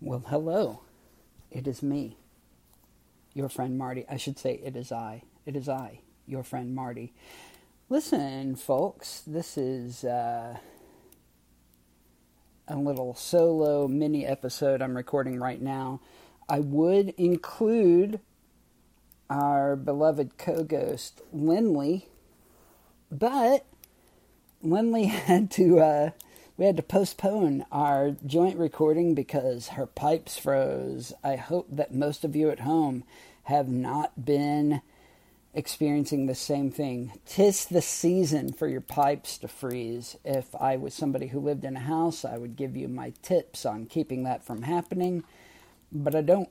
Well, hello. It is me, your friend Marty. I should say, it is I. It is I, your friend Marty. Listen, folks, this is uh, a little solo mini episode I'm recording right now. I would include our beloved co ghost, Linley, but Linley had to. Uh, we had to postpone our joint recording because her pipes froze. I hope that most of you at home have not been experiencing the same thing. Tis the season for your pipes to freeze. If I was somebody who lived in a house, I would give you my tips on keeping that from happening, but I don't.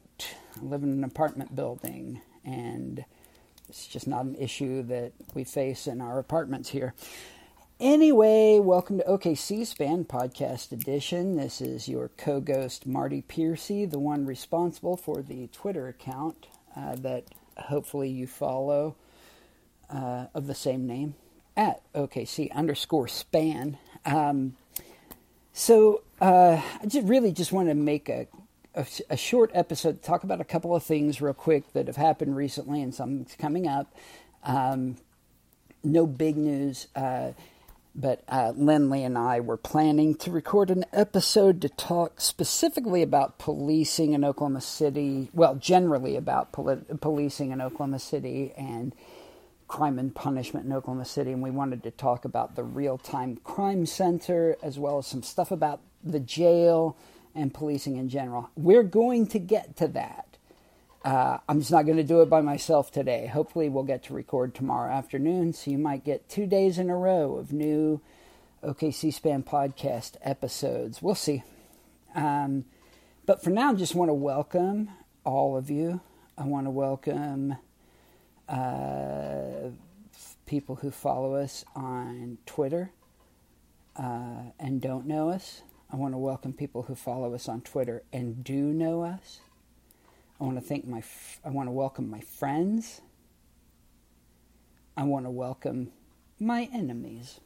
I live in an apartment building and it's just not an issue that we face in our apartments here. Anyway, welcome to OKC Span Podcast Edition. This is your co ghost Marty Piercy, the one responsible for the Twitter account uh, that hopefully you follow uh, of the same name at OKC underscore span. Um, so uh, I just really just want to make a, a, a, short episode, talk about a couple of things real quick that have happened recently and some coming up. Um, no big news. But uh, Linley and I were planning to record an episode to talk specifically about policing in Oklahoma City. Well, generally about poli- policing in Oklahoma City and crime and punishment in Oklahoma City. And we wanted to talk about the real time crime center as well as some stuff about the jail and policing in general. We're going to get to that. Uh, I'm just not going to do it by myself today. Hopefully, we'll get to record tomorrow afternoon, so you might get two days in a row of new OKC Span podcast episodes. We'll see. Um, but for now, I just want to welcome all of you. I want to welcome uh, people who follow us on Twitter uh, and don't know us. I want to welcome people who follow us on Twitter and do know us. I want to thank my, I want to welcome my friends. I want to welcome my enemies.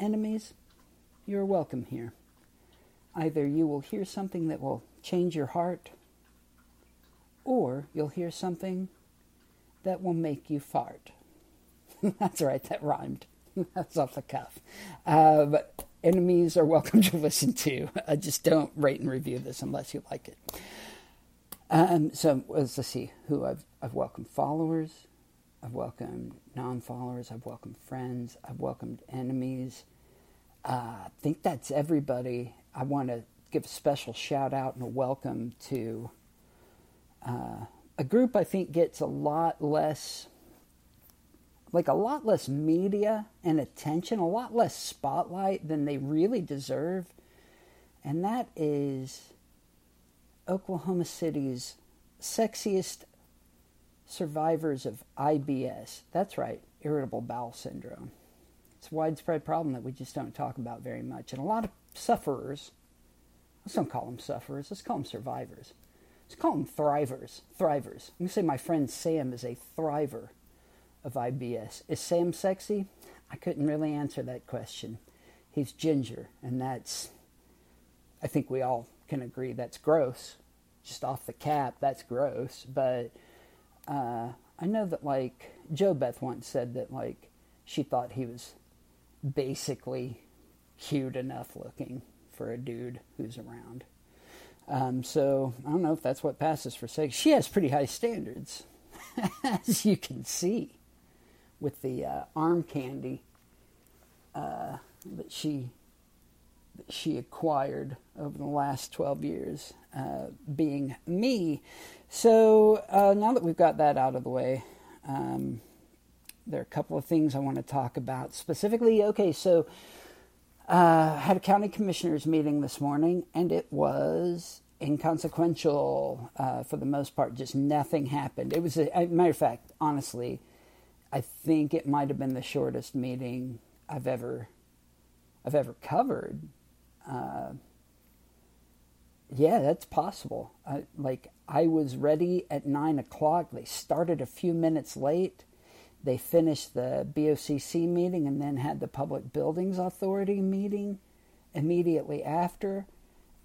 Enemies, you're welcome here. Either you will hear something that will change your heart, or you'll hear something that will make you fart. That's right, that rhymed. That's off the cuff. Uh, but enemies are welcome to listen to. Just don't rate and review this unless you like it. Um, so let's, see who I've, I've welcomed followers, I've welcomed non followers, I've welcomed friends, I've welcomed enemies. Uh, I think that's everybody. I want to give a special shout out and a welcome to uh, a group I think gets a lot less, like a lot less media and attention, a lot less spotlight than they really deserve. And that is Oklahoma City's sexiest survivors of IBS. That's right, irritable bowel syndrome. It's a widespread problem that we just don't talk about very much. And a lot of sufferers, let's don't call them sufferers, let's call them survivors. Let's call them thrivers. Thrivers. Going to say my friend Sam is a thriver of IBS. Is Sam sexy? I couldn't really answer that question. He's ginger, and that's, I think we all can agree that's gross. Just off the cap, that's gross. But uh, I know that, like, JoBeth once said that, like, she thought he was basically cute enough looking for a dude who's around. Um, so I don't know if that's what passes for sex. She has pretty high standards, as you can see, with the uh, arm candy uh, that she that she acquired over the last 12 years, uh, being me. So uh, now that we've got that out of the way, um, there are a couple of things I want to talk about specifically. Okay, so uh, had a county commissioners meeting this morning, and it was inconsequential uh, for the most part. Just nothing happened. It was, a, a matter of fact, honestly, I think it might have been the shortest meeting I've ever I've ever covered uh, yeah, that's possible. I, like I was ready at nine o'clock. They started a few minutes late. They finished the BOCC meeting and then had the Public Buildings Authority meeting immediately after.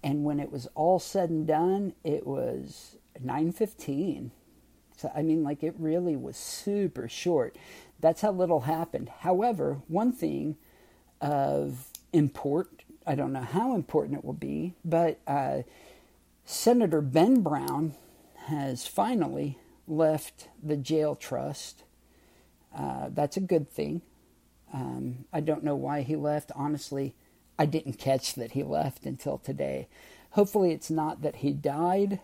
and when it was all said and done, it was 9:15. So I mean like it really was super short. That's how little happened. However, one thing of import, I don't know how important it will be, but uh, Senator Ben Brown has finally left the jail trust. Uh, that's a good thing. Um, I don't know why he left. Honestly, I didn't catch that he left until today. Hopefully, it's not that he died,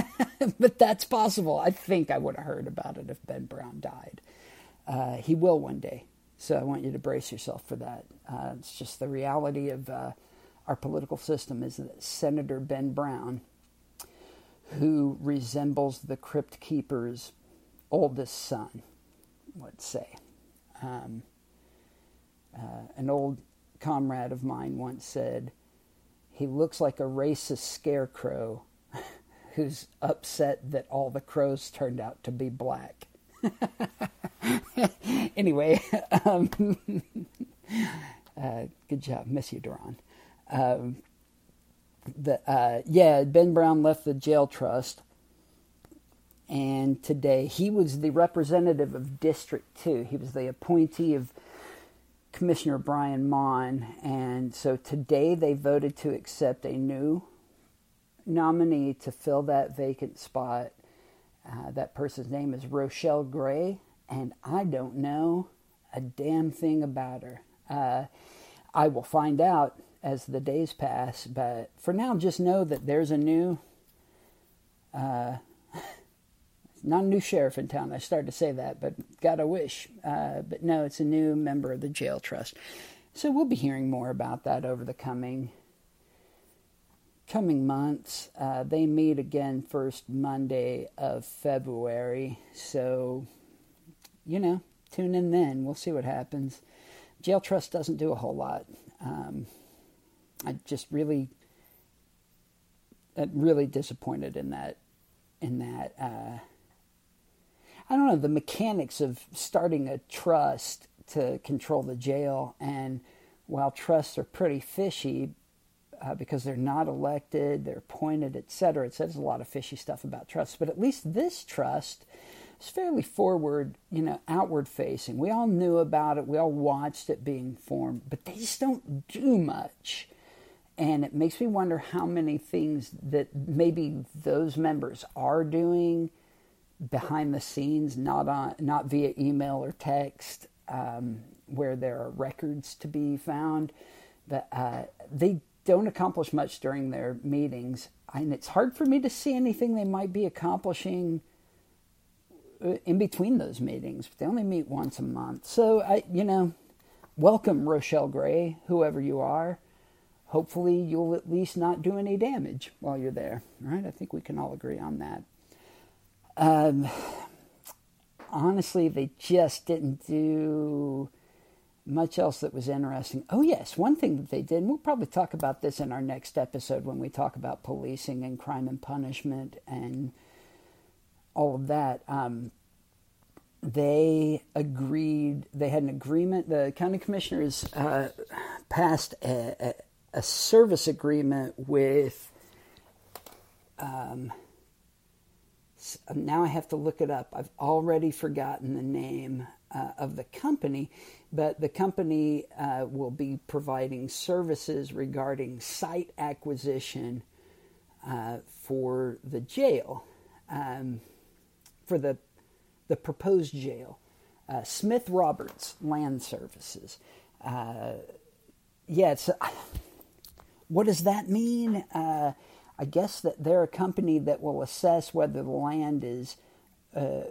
but that's possible. I think I would have heard about it if Ben Brown died. Uh, he will one day, so I want you to brace yourself for that. Uh, it's just the reality of uh, our political system is that Senator Ben Brown, who resembles the Crypt Keeper's oldest son, let's say. Um, uh, an old comrade of mine once said, he looks like a racist scarecrow who's upset that all the crows turned out to be black. anyway, um, uh, good job. Miss you, Duran. Um, the, uh, yeah, Ben Brown left the jail trust. And today he was the representative of District 2. He was the appointee of Commissioner Brian Maughan. And so today they voted to accept a new nominee to fill that vacant spot. Uh, that person's name is Rochelle Gray, and I don't know a damn thing about her. Uh, I will find out as the days pass, but for now, just know that there's a new uh, not a new sheriff in town. I started to say that, but got a wish. Uh, but no, it's a new member of the jail trust. So we'll be hearing more about that over the coming coming months. Uh, they meet again first Monday of February. So, you know, tune in then. We'll see what happens. Jail trust doesn't do a whole lot. Um, I just really, I'm really disappointed in that in that uh, I don't know, the mechanics of starting a trust to control the jail. And while trusts are pretty fishy uh, because they're not elected, they're appointed, et cetera, it says a lot of fishy stuff about trusts. But at least this trust is fairly forward, you know, outward facing. We all knew about it, we all watched it being formed, but they just don't do much. And it makes me wonder how many things that maybe those members are doing behind the scenes, not on, not via email or text, um, where there are records to be found. That uh, they don't accomplish much during their meetings, and it's hard for me to see anything they might be accomplishing uh, in between those meetings. They only meet once a month, so I, you know, welcome Rochelle Gray, whoever you are. Hopefully, you'll at least not do any damage while you're there. Right? I think we can all agree on that. Um, honestly, they just didn't do much else that was interesting. Oh, yes, one thing that they did, and we'll probably talk about this in our next episode when we talk about policing and crime and punishment and all of that. Um, they agreed, they had an agreement, the county commissioners uh, passed a, a, a, service agreement with. Um, now I have to look it up. I've already forgotten the name uh, of the company, but the company uh, will be providing services regarding site acquisition uh, for the jail, um, for the the proposed jail. Uh, Smith Roberts Land Services. Uh, yeah, what does that mean? Uh, I guess that they're a company that will assess whether the land is uh,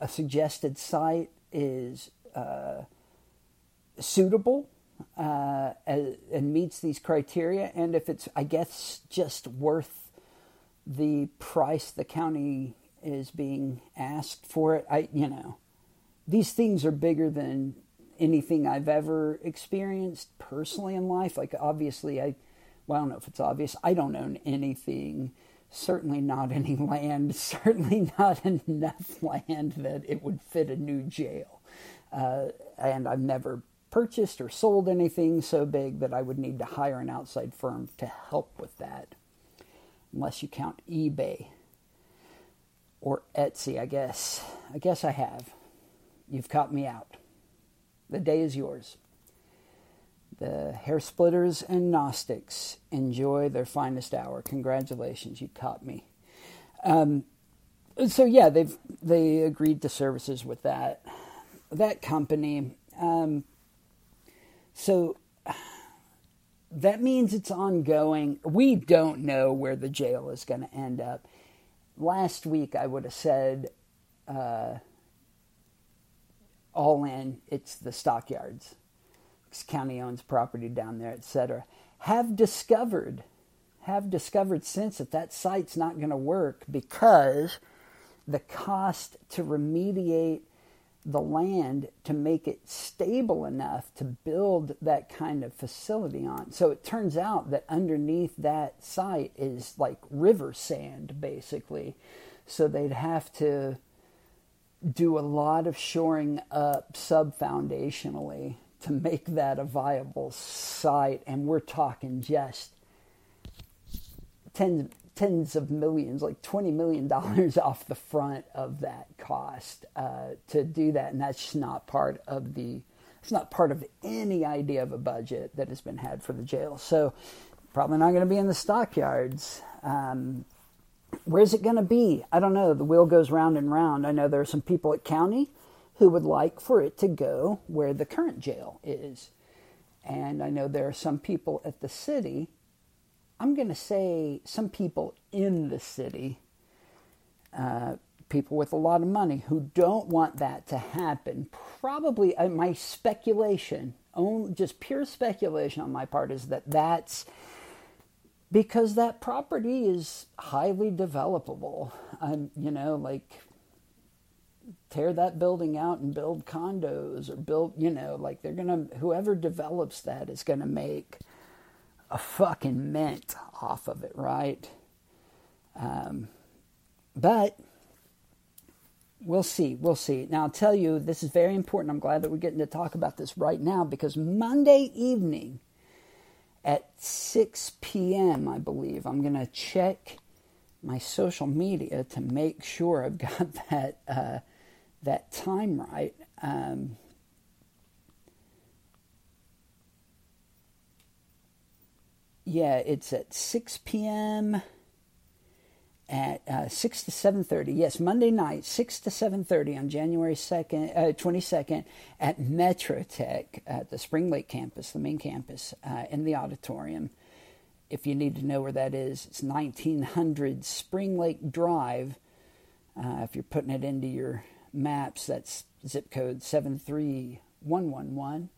a suggested site is uh, suitable uh, and meets these criteria, and if it's, I guess, just worth the price the county is being asked for it. I, you know, these things are bigger than anything I've ever experienced personally in life. Like, obviously, I well, I don't know if it's obvious. I don't own anything, certainly not any land, certainly not enough land that it would fit a new jail. Uh, and I've never purchased or sold anything so big that I would need to hire an outside firm to help with that. unless you count eBay or Etsy, I guess. I guess I have. You've caught me out. The day is yours. The hair splitters and Gnostics enjoy their finest hour. Congratulations, you caught me. Um, so yeah, they've they agreed to services with that that company. Um, so that means it's ongoing. We don't know where the jail is going to end up. Last week, I would have said, uh, all in, it's the stockyards. County owns property down there, etc. Have discovered, have discovered since that that site's not going to work because the cost to remediate the land to make it stable enough to build that kind of facility on. So it turns out that underneath that site is like river sand, basically. So they'd have to do a lot of shoring up sub foundationally to make that a viable site. And we're talking just tens tens of millions, like $20 million off the front of that cost uh, to do that. And that's not part of the, it's not part of any idea of a budget that has been had for the jail. So probably not going to be in the stockyards. Um, where's it going to be? I don't know. The wheel goes round and round. I know there are some people at county who would like for it to go where the current jail is. And I know there are some people at the city I'm going to say some people in the city, uh, people with a lot of money who don't want that to happen. Probably uh, my speculation, only, just pure speculation on my part, is that that's because that property is highly developable. Um, you know, like tear that building out and build condos or build, you know, like they're going to, whoever develops that is going to make a fucking mint off of it, right? Um, but we'll see. We'll see. Now, I'll tell you, this is very important. I'm glad that we're getting to talk about this right now because Monday evening at 6 p.m., I believe, I'm going to check my social media to make sure I've got that uh, that time right. Um, yeah, it's at 6 p.m. at uh, 6 to 7.30. Yes, Monday night, 6 to 7.30 on January 2nd, uh, 22nd at Metrotech at the Spring Lake campus, the main campus, uh, in the auditorium. If you need to know where that is, it's 1900 Spring Lake Drive. Uh, if you're putting it into your maps, that's zip code 73111.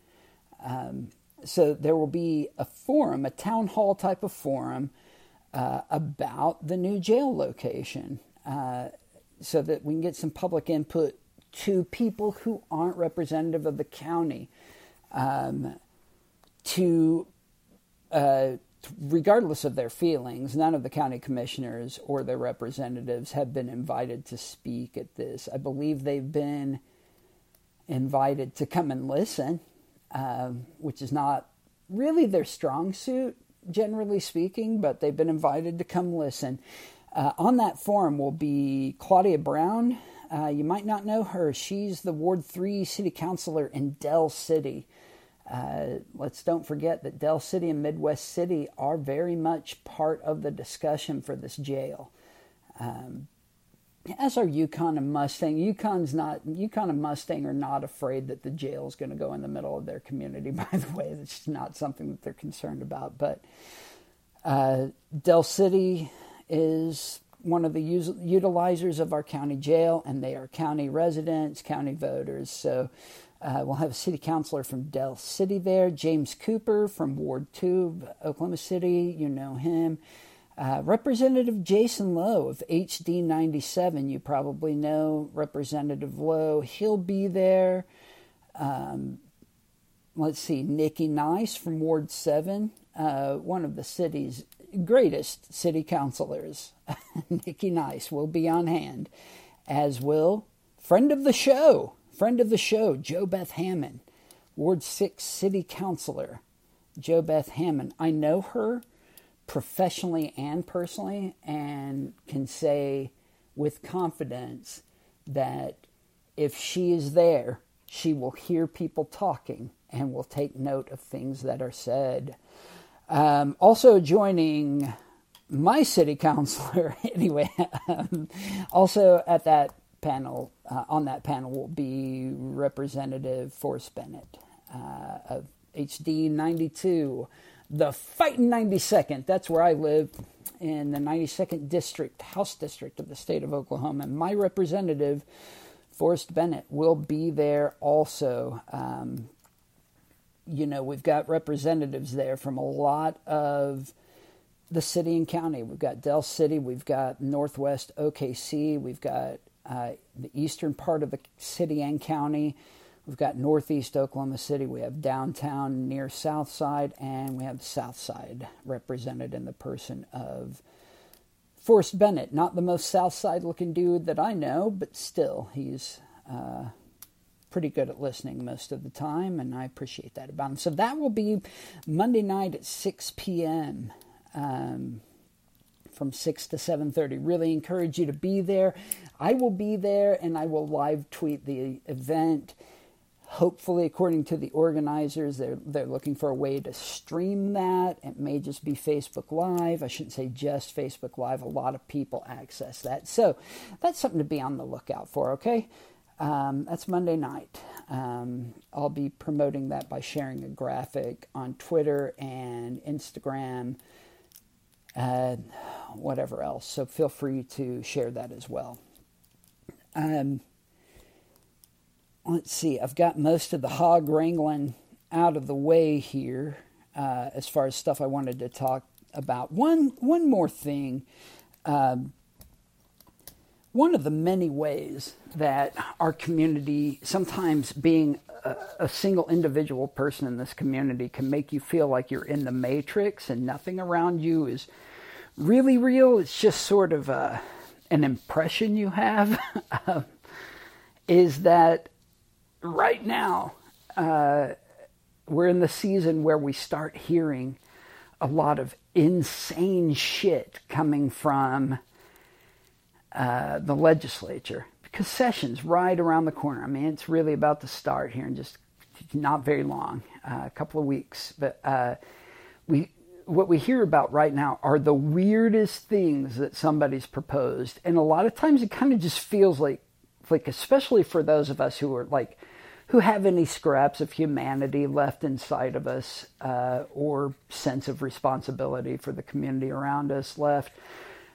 Um, so there will be a forum, a town hall type of forum uh, about the new jail location uh, so that we can get some public input to people who aren't representative of the county um, to uh, regardless of their feelings, none of the county commissioners or their representatives have been invited to speak at this. I believe they've been invited to come and listen um, which is not really their strong suit, generally speaking, but they've been invited to come listen. Uh, on that forum will be Claudia Brown. Uh, you might not know her. She's the Ward 3 city councilor in Del City. Uh, let's don't forget that Del City and Midwest City are very much part of the discussion for this jail. Um, as are Yukon and Mustang. Yukon's not Yukon and Mustang are not afraid that the jail is going to go in the middle of their community. By the way, that's not something that they're concerned about. But uh, Del City is one of the us- utilizers of our county jail, and they are county residents, county voters. So uh, we'll have a city councilor from Del City there, James Cooper from Ward Two, Oklahoma City. You know him. Uh, Representative Jason Lowe of HD 97, you probably know Representative Lowe. He'll be there. Um, let's see, Nikki Nice from Ward 7, uh, one of the city's greatest city councilors. Nikki Nice will be on hand, as will friend of the show, friend of the show, JoBeth Hamon, Ward 6 city councilor, JoBeth Hamon. I know her professionally and personally, and can say with confidence that if she is there, she will hear people talking and will take note of things that are said. Um, also joining my city councilor, anyway, um, also at that panel, uh, on that panel will be Representative Forrest Bennett uh, of HD 92, the fighting 92nd. That's where I live in the 92nd district, House District of the state of Oklahoma. And my representative, Forrest Bennett, will be there also. Um, you know, we've got representatives there from a lot of the city and county. We've got Del City, we've got Northwest OKC, we've got uh, the eastern part of the city and county. We've got Northeast Oklahoma City, we have downtown near South Side, and we have South Side represented in the person of Forrest Bennett. Not the most South Side looking dude that I know, but still, he's uh, pretty good at listening most of the time, and I appreciate that about him. So that will be Monday night at 6 p.m. Um, from 6 to 7.30 really encourage you to be there i will be there and i will live tweet the event hopefully according to the organizers they're they're looking for a way to stream that it may just be facebook live i shouldn't say just facebook live a lot of people access that so that's something to be on the lookout for okay um, that's Monday night. Um, I'll be promoting that by sharing a graphic on Twitter and Instagram, and whatever else. So feel free to share that as well. Um, let's see, I've got most of the hog wrangling out of the way here uh, as far as stuff I wanted to talk about. One, one more thing. Um, one of the many ways that our community, sometimes being a, a, single individual person in this community, can make you feel like you're in the matrix and nothing around you is really real. It's just sort of a, an impression you have. is that right now uh, we're in the season where we start hearing a lot of insane shit coming from uh, the legislature because session's right around the corner. I mean, it's really about to start here in just not very long, uh, a couple of weeks. But uh, we, what we hear about right now are the weirdest things that somebody's proposed, and a lot of times it kind of just feels like, like especially for those of us who are like, who have any scraps of humanity left inside of us, uh, or sense of responsibility for the community around us left.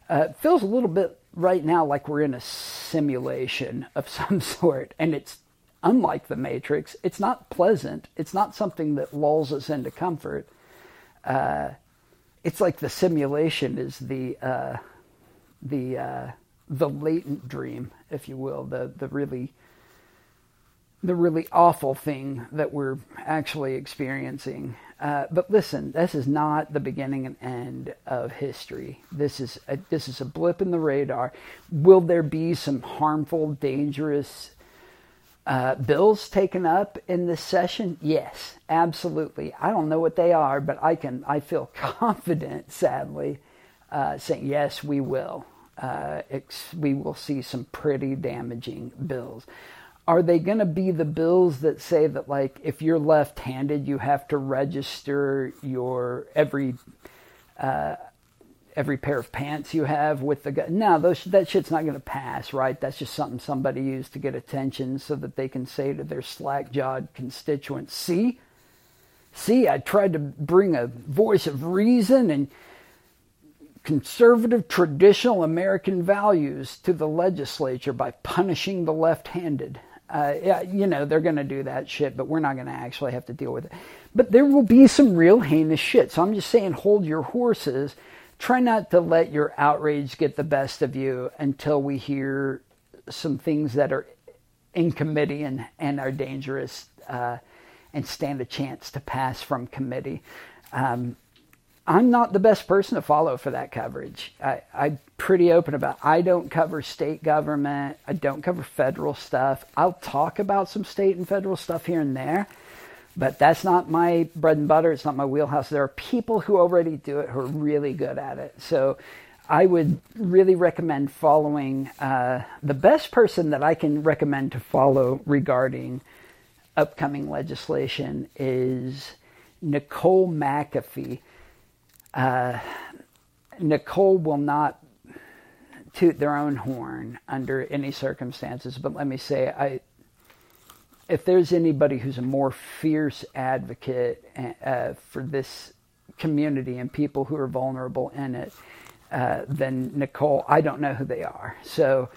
Uh, it feels a little bit right now like we're in a simulation of some sort, and it's unlike the Matrix. It's not pleasant. It's not something that lulls us into comfort. Uh, it's like the simulation is the uh, the uh, the latent dream, if you will, the the really the really awful thing that we're actually experiencing. Uh, but listen, this is not the beginning and end of history. This is a, this is a blip in the radar. Will there be some harmful, dangerous uh, bills taken up in this session? Yes, absolutely. I don't know what they are, but I can. I feel confident, sadly, uh, saying yes, we will. Uh, ex- we will see some pretty damaging bills are they going to be the bills that say that like if you're left-handed you have to register your every uh, every pair of pants you have with the gun no those that shit's not going to pass right that's just something somebody used to get attention so that they can say to their slack-jawed constituents see see i tried to bring a voice of reason and conservative traditional american values to the legislature by punishing the left-handed uh, yeah, you know, they're going to do that shit, but we're not going to actually have to deal with it. But there will be some real heinous shit. So I'm just saying, hold your horses. Try not to let your outrage get the best of you until we hear some things that are in committee and, and are dangerous uh, and stand a chance to pass from committee. Um, I'm not the best person to follow for that coverage. I, I'm pretty open about. I don't cover state government. I don't cover federal stuff. I'll talk about some state and federal stuff here and there, But that's not my bread and butter. It's not my wheelhouse. There are people who already do it who are really good at it. So I would really recommend following uh, the best person that I can recommend to follow regarding upcoming legislation is Nicole McAfee. Uh, Nicole will not toot their own horn under any circumstances, but let me say, I if there's anybody who's a more fierce advocate uh, for this community and people who are vulnerable in it uh, than Nicole, I don't know who they are. So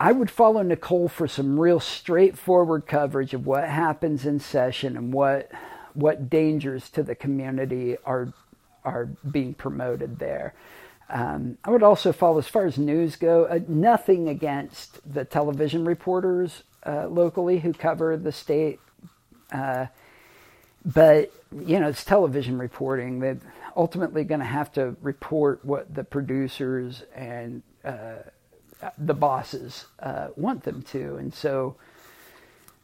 I would follow Nicole for some real straightforward coverage of what happens in session and what what dangers to the community are are being promoted there. Um, I would also follow, as far as news go, uh, nothing against the television reporters uh, locally who cover the state, uh, but you know it's television reporting. They're ultimately going to have to report what the producers and uh, the bosses uh, want them to, and so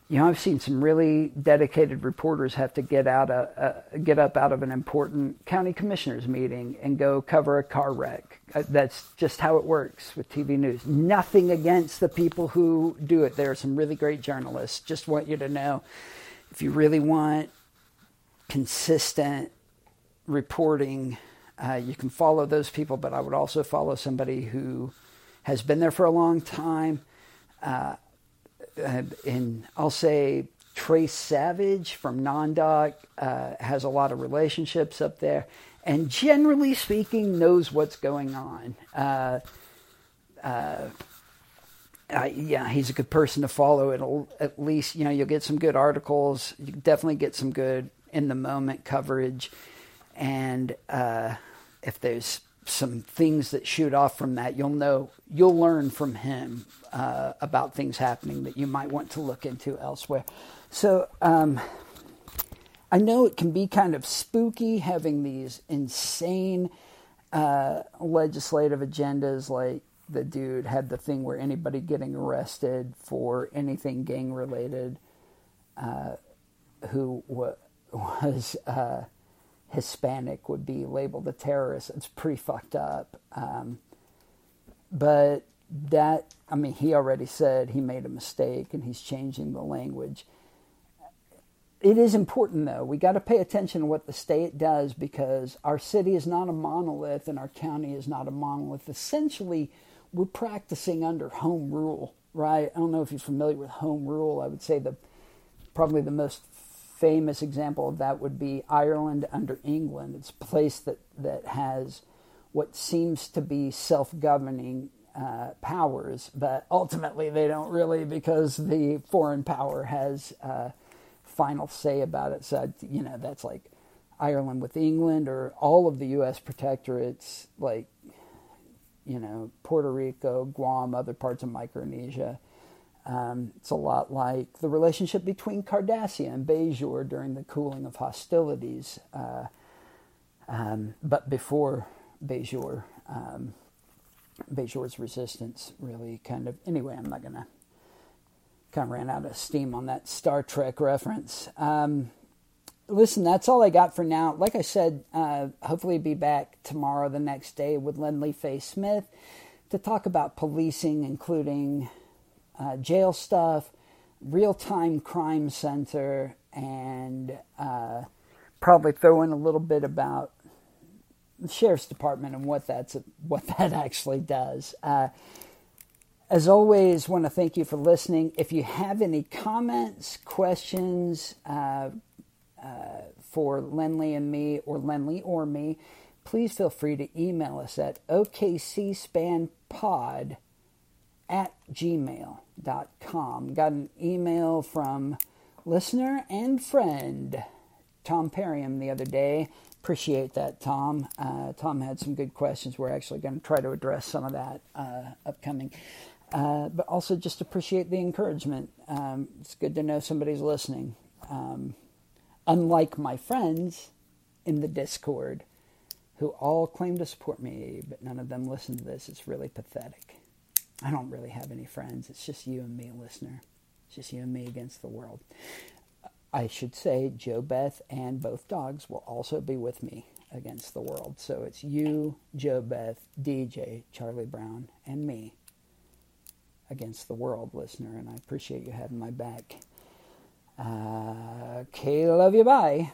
you know, I've seen some really dedicated reporters have to get out a, get up out of an important county commissioners meeting and go cover a car wreck. Uh, that's just how it works with TV news. Nothing against the people who do it. There are some really great journalists. Just want you to know, if you really want consistent reporting, uh, you can follow those people. But I would also follow somebody who has been there for a long time. Uh, and I'll say Tres Savage from NonDoc uh, has a lot of relationships up there, and generally speaking, knows what's going on. Uh, uh, uh, yeah, he's a good person to follow. It'll at least you know you'll get some good articles. You definitely get some good in the moment coverage, and uh, if there's some things that shoot off from that, you'll know you'll learn from him uh, about things happening that you might want to look into elsewhere. So um, I know it can be kind of spooky having these insane uh, legislative agendas, like the dude had the thing where anybody getting arrested for anything gang related, uh, who wa- was uh, Hispanic would be labeled a terrorist. It's pretty fucked up. Um, but that, I mean, he already said he made a mistake and he's changing the language. It is important, though. We got to pay attention to what the state does because our city is not a monolith and our county is not a monolith. Essentially, we're practicing under home rule, right? I don't know if you're familiar with home rule. I would say the probably the most famous example of that would be Ireland under England. It's a place that, that has what seems to be self governing uh, powers, but ultimately they don't really because the foreign power has uh, final say about it. So, you know, that's like Ireland with England or all of the U.S. protectorates, like, you know, Puerto Rico, Guam, other parts of Micronesia. Um, it's a lot like the relationship between Cardassia and Bajor during the cooling of hostilities, uh, um, but before Bajor, um, Bajor's resistance really kind of. Anyway, I'm not going to. Kind of ran out of steam on that Star Trek reference. Um, listen, that's all I got for now. Like I said, uh, hopefully be back tomorrow, the next day, with Linley Faye Smith to talk about policing, including uh, jail stuff, real time crime center, and uh, probably throw in a little bit about the sheriff's department and what that's what that actually does. Uh, as always, want to thank you for listening. If you have any comments, questions uh, uh, for Linley and me, or Linley or me, please feel free to email us at okcspanpod at gmail.com. Got an email from listener and friend Tom Perriam the other day. Appreciate that, Tom. Uh, Tom had some good questions. We're actually going to try to address some of that uh, upcoming. Uh, but also just appreciate the encouragement. Um, it's good to know somebody's listening. Um, unlike my friends in the Discord, who all claim to support me, but none of them listen to this, it's really pathetic. I don't really have any friends. It's just you and me, listener. It's just you and me against the world. I should say, JoBeth and both dogs will also be with me against the world. So it's you, JoBeth, DJ, Charlie Brown, and me against the world, listener. And I appreciate you having my back. Uh, okay, love you. Bye.